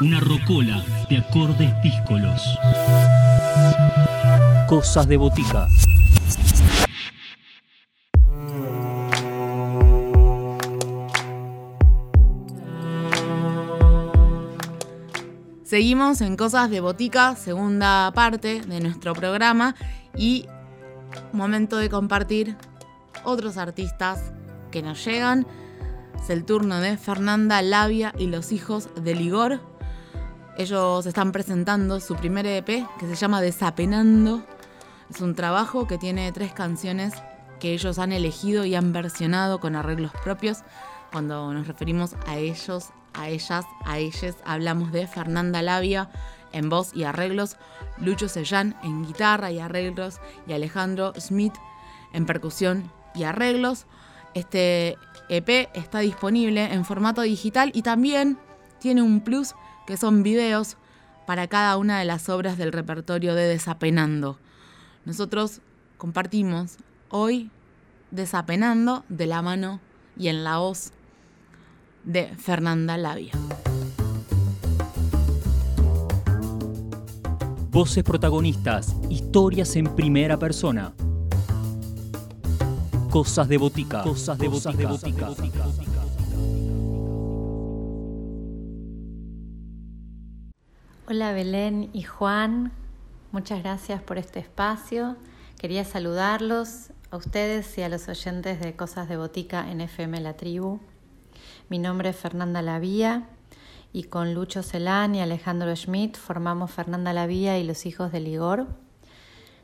Una rocola de acordes díscolos. Cosas de botica. Seguimos en Cosas de Botica, segunda parte de nuestro programa y momento de compartir otros artistas que nos llegan. Es el turno de Fernanda Labia y los hijos de Ligor. Ellos están presentando su primer EP que se llama Desapenando. Es un trabajo que tiene tres canciones que ellos han elegido y han versionado con arreglos propios. Cuando nos referimos a ellos, a ellas, a ellas, hablamos de Fernanda Labia en voz y arreglos, Lucho Sellán en guitarra y arreglos y Alejandro Smith en percusión y arreglos. Este EP está disponible en formato digital y también tiene un plus que son videos para cada una de las obras del repertorio de Desapenando. Nosotros compartimos hoy Desapenando de la mano y en la voz de Fernanda Labia. Voces protagonistas, historias en primera persona. Cosas de botica. Cosas de botica. Hola Belén y Juan, muchas gracias por este espacio. Quería saludarlos a ustedes y a los oyentes de Cosas de Botica en FM La Tribu. Mi nombre es Fernanda Lavía y con Lucho Celán y Alejandro Schmidt formamos Fernanda Lavía y los hijos de Ligor.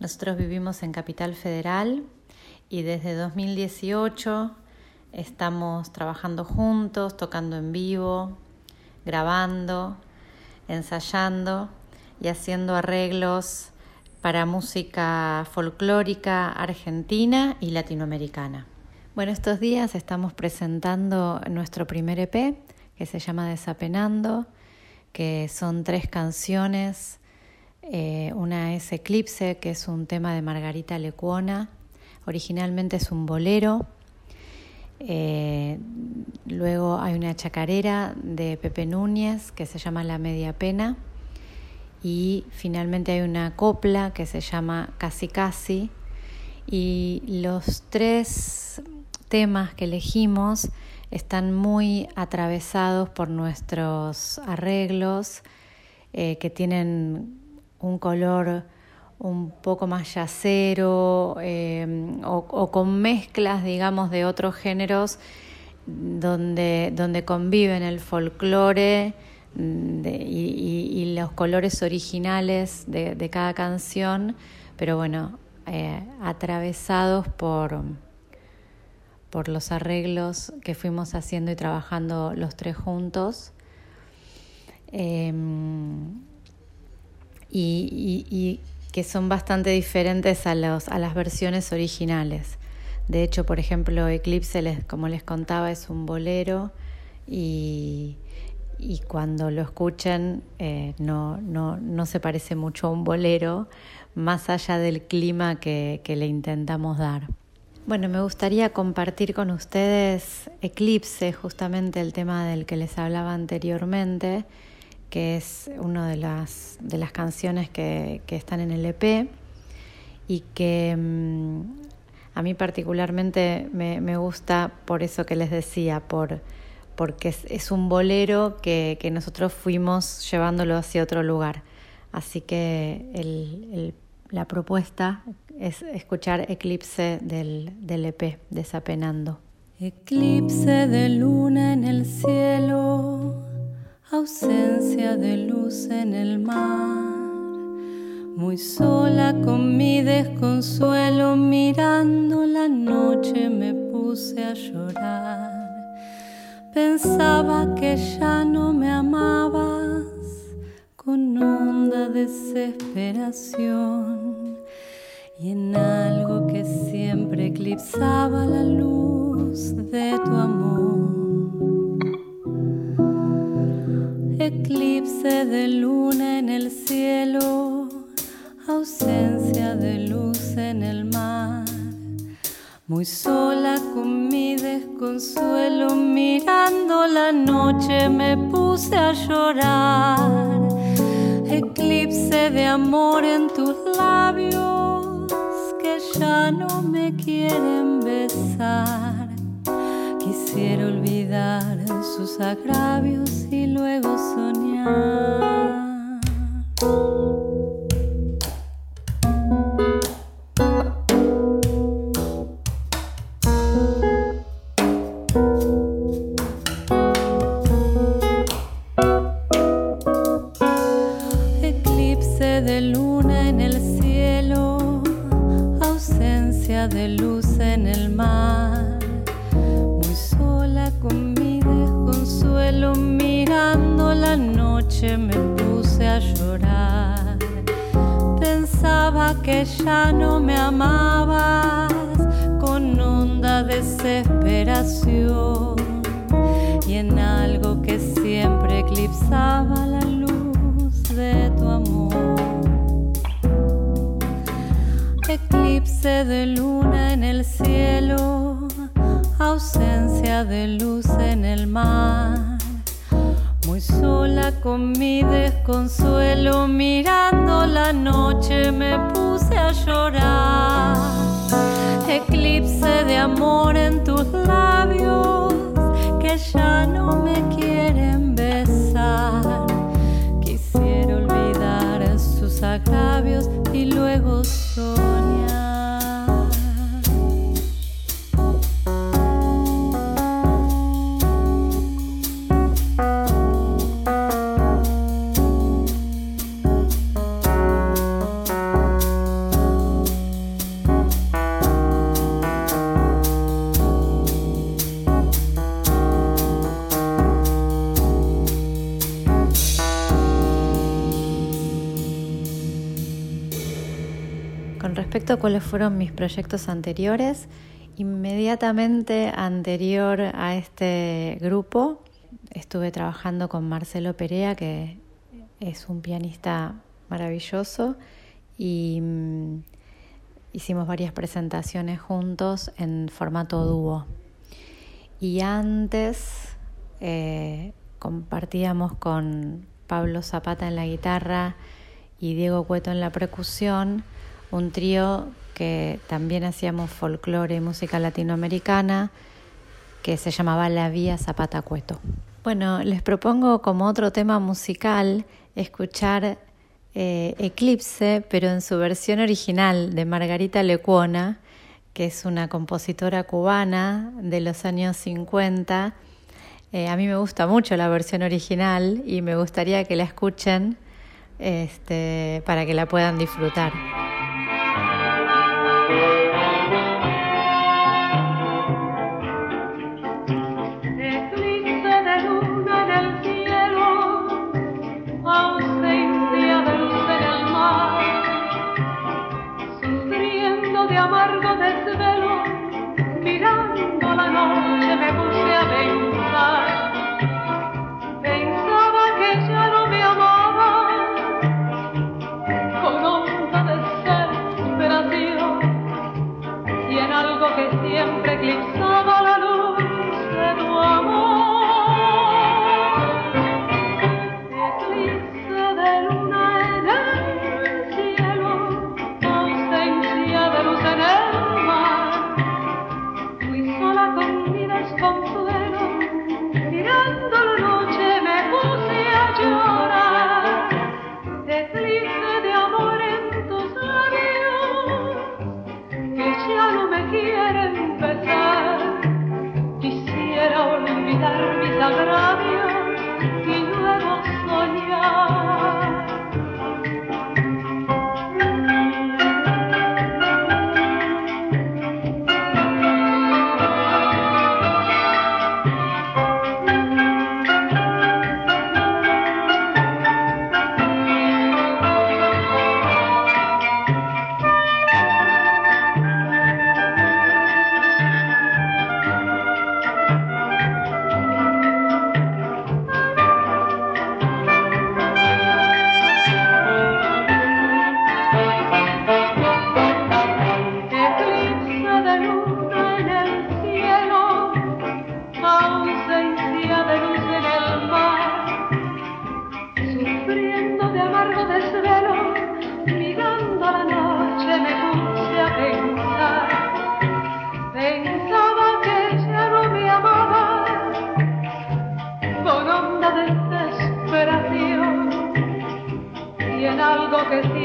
Nosotros vivimos en Capital Federal y desde 2018 estamos trabajando juntos, tocando en vivo, grabando, ensayando y haciendo arreglos para música folclórica argentina y latinoamericana. Bueno, estos días estamos presentando nuestro primer EP que se llama Desapenando, que son tres canciones. Eh, una es Eclipse, que es un tema de Margarita Lecuona. Originalmente es un bolero. Eh, luego hay una chacarera de Pepe Núñez que se llama La Media Pena. Y finalmente hay una copla que se llama Casi Casi. Y los tres temas que elegimos están muy atravesados por nuestros arreglos eh, que tienen un color un poco más yacero eh, o, con mezclas, digamos, de otros géneros donde, donde conviven el folclore mm, y, los colores originales de, cada canción, pero bueno, eh, atravesados por por los arreglos que fuimos haciendo y trabajando los tres juntos. Em, y, que son bastante diferentes a, los, a las versiones originales. De hecho, por ejemplo, Eclipse, les, como les contaba, es un bolero y, cuando lo escuchen eh, no, no, se parece mucho a un bolero, más allá del clima que le intentamos dar. Bueno, me gustaría compartir con ustedes Eclipse, justamente el tema del que les hablaba anteriormente, que es una de las, de las canciones que, están en el EP y que mm, a mí particularmente me, gusta por eso que les decía, por, porque es, un bolero que, nosotros fuimos llevándolo hacia otro lugar. Así que la propuesta es escuchar Eclipse del, del EP, Desapenando. Eclipse de luna en el cielo, ausencia de luz en el mar. Muy sola con mi desconsuelo, mirando la noche me puse a llorar. Pensaba que ya no me amabas con honda desesperación y en algo que siempre eclipsaba la luz de tu luna en el cielo, ausencia de luz en el mar. Muy sola con mi desconsuelo, mirando la noche me puse puse a llorar. Eclipse de amor en tus labios que ya no me quieren besar. Quisiera olvidar sus agravios y luego soñar. heart. sola con mi desconsuelo, mirando la noche me puse a llorar. Eclipse de amor en tus labios que ya no me quieren respecto a cuáles fueron mis proyectos anteriores, inmediatamente anterior a este grupo estuve trabajando con Marcelo Perea, que es un pianista maravilloso, y mm, hicimos varias presentaciones juntos en formato dúo. Y antes eh, compartíamos con Pablo Zapata en la guitarra y Diego Cueto en la percusión un trío que también hacíamos folclore y música latinoamericana que se llamaba La Vía Zapata Cueto. Bueno, les propongo como otro tema musical escuchar eh, Eclipse, pero en su versión original de Margarita Lecuona, que es una compositora cubana de los años 50. Eh, a mí me gusta mucho la versión original y me gustaría que la escuchen este, para que la puedan disfrutar.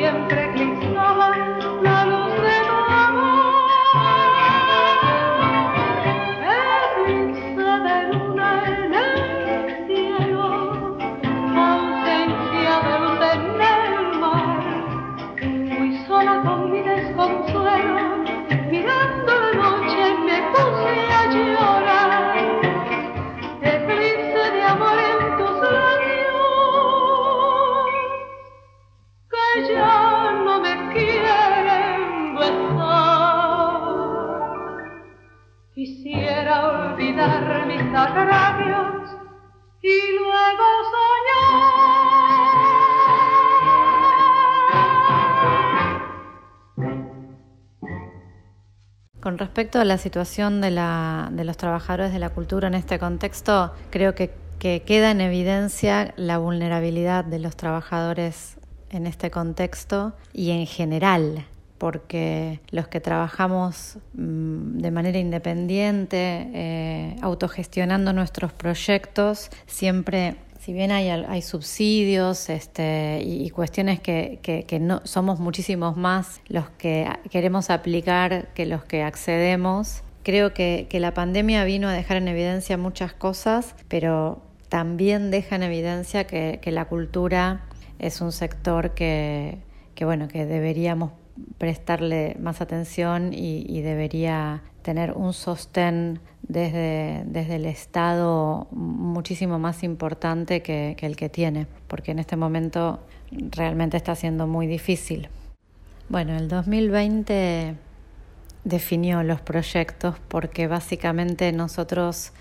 Siempre Con respecto a la situación de, los trabajadores de la cultura en este contexto, creo que, que, queda en evidencia la vulnerabilidad de los trabajadores en este contexto y en general, porque los que trabajamos mmm, de manera independiente, eh, autogestionando nuestros proyectos, siempre si bien hay, subsidios este, y, cuestiones que, no somos muchísimos más los que queremos aplicar que los que accedemos, creo que, la pandemia vino a dejar en evidencia muchas cosas, pero también deja en evidencia que, que la cultura es un sector que, que, bueno, que deberíamos prestarle más atención y, debería tener un sostén desde, desde, el Estado muchísimo más importante que, que, el que tiene, porque en este momento realmente está siendo muy difícil. Bueno, el 2020 definió los proyectos porque básicamente nosotros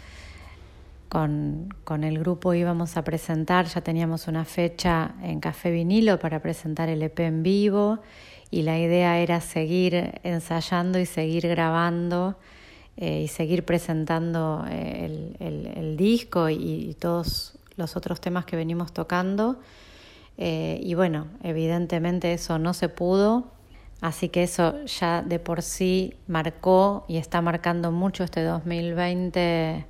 con, con, el grupo íbamos a presentar, ya teníamos una fecha en Café Vinilo para presentar el EP en vivo y la idea era seguir ensayando y seguir grabando eh, y seguir presentando el, el, el disco y, y, todos los otros temas que venimos tocando. Eh, y bueno, evidentemente eso no se pudo, así que eso ya de por sí marcó y está marcando mucho este 2020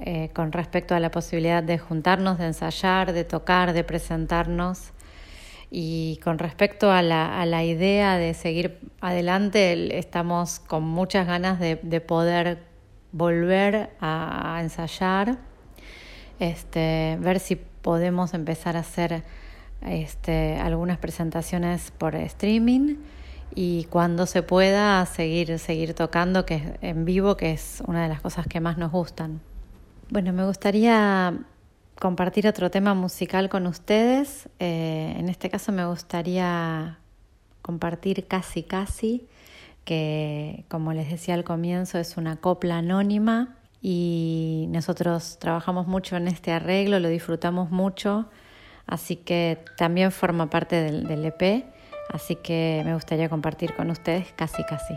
eh, con respecto a la posibilidad de juntarnos, de ensayar, de tocar, de presentarnos. Y con respecto a la, a la idea de seguir adelante, estamos con muchas ganas de, de poder volver a, ensayar, este, ver si podemos empezar a hacer este, algunas presentaciones por streaming y cuando se pueda seguir, seguir tocando que en vivo, que es una de las cosas que más nos gustan. Bueno, me gustaría compartir otro tema musical con ustedes. Eh, en este caso me gustaría compartir Casi Casi, que como les decía al comienzo es una copla anónima y nosotros trabajamos mucho en este arreglo, lo disfrutamos mucho, así que también forma parte del, del EP, así que me gustaría compartir con ustedes Casi Casi.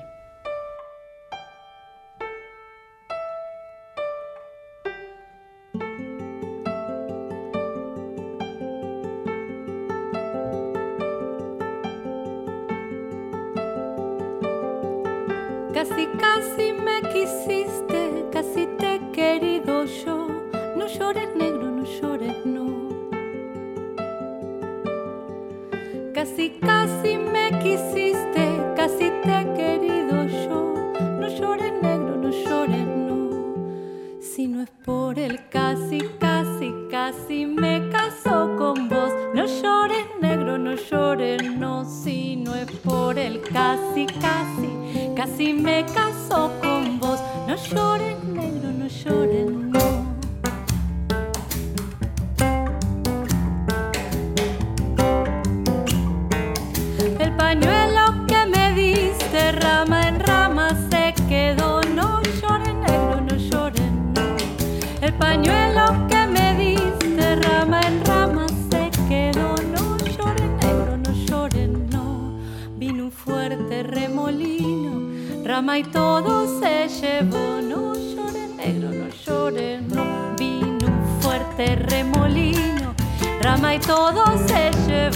Rama y todo se llevó.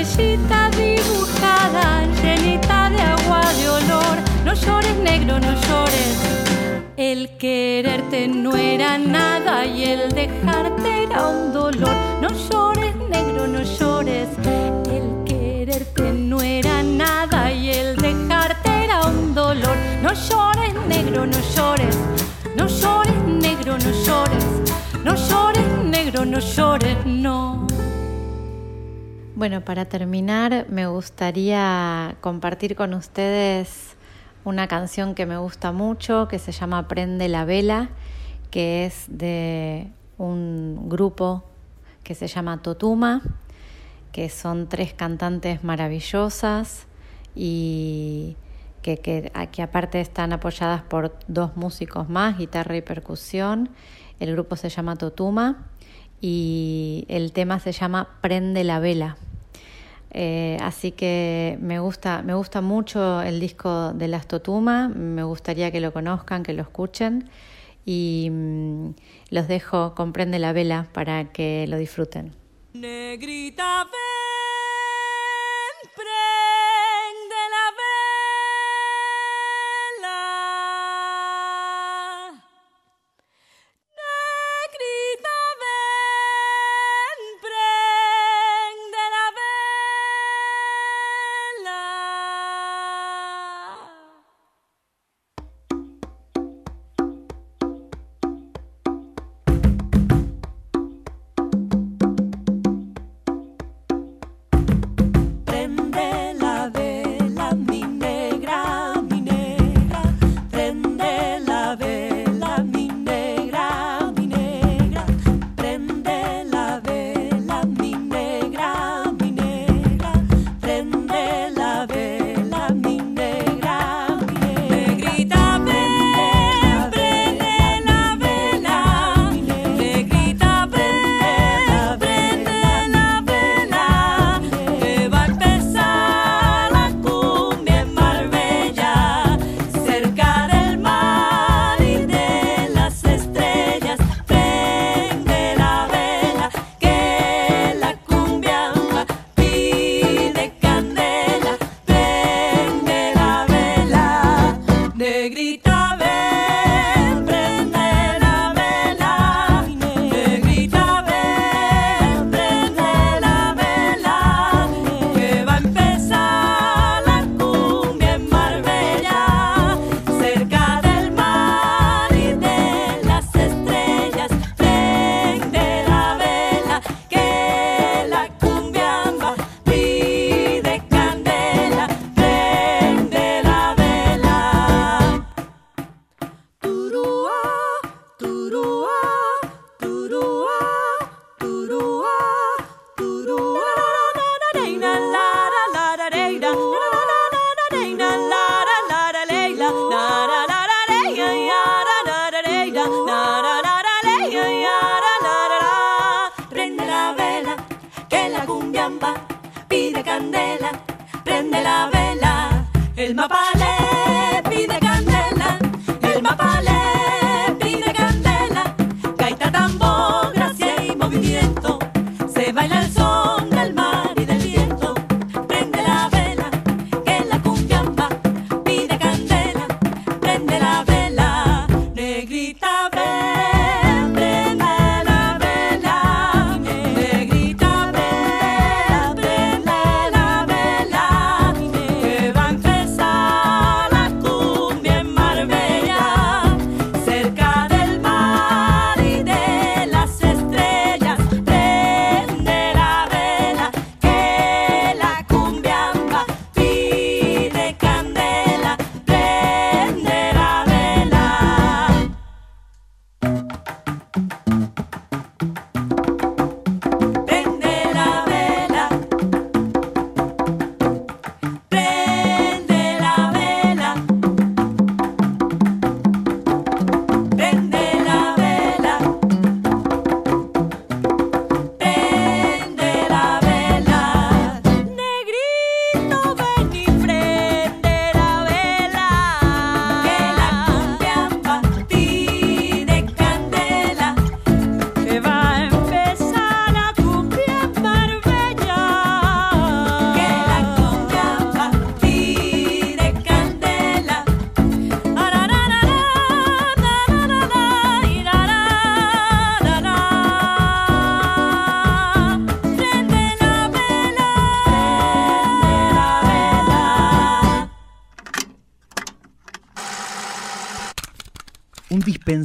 Estrellita dibujada, llenita de agua de olor. No llores, negro, no llores. El quererte no era nada y el dejarte era un dolor. No llores, negro, no llores. El quererte no era nada y el dejarte era un dolor. No llores, negro, no llores. No llores, negro, no llores. No llores, negro, no llores, no. Bueno, para terminar, me gustaría compartir con ustedes una canción que me gusta mucho, que se llama Prende la Vela, que es de un grupo que se llama Totuma, que son tres cantantes maravillosas y que, que, aparte están apoyadas por dos músicos más, guitarra y percusión. El grupo se llama Totuma y el tema se llama Prende la Vela. Eh, así que me gusta, me gusta mucho el disco de Las Totuma, me gustaría que lo conozcan, que lo escuchen y mmm, los dejo con Prende la Vela para que lo disfruten.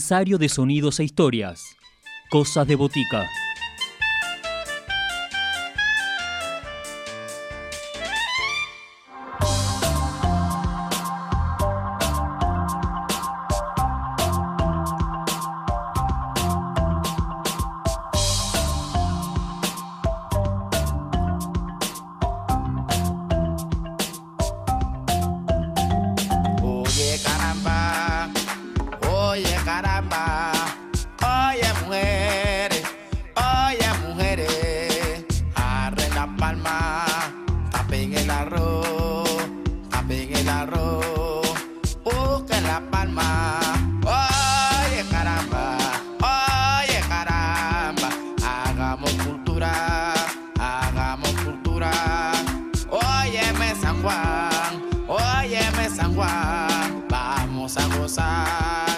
dispensario de sonidos e historias. Cosas de Botica. Vamos a gozar.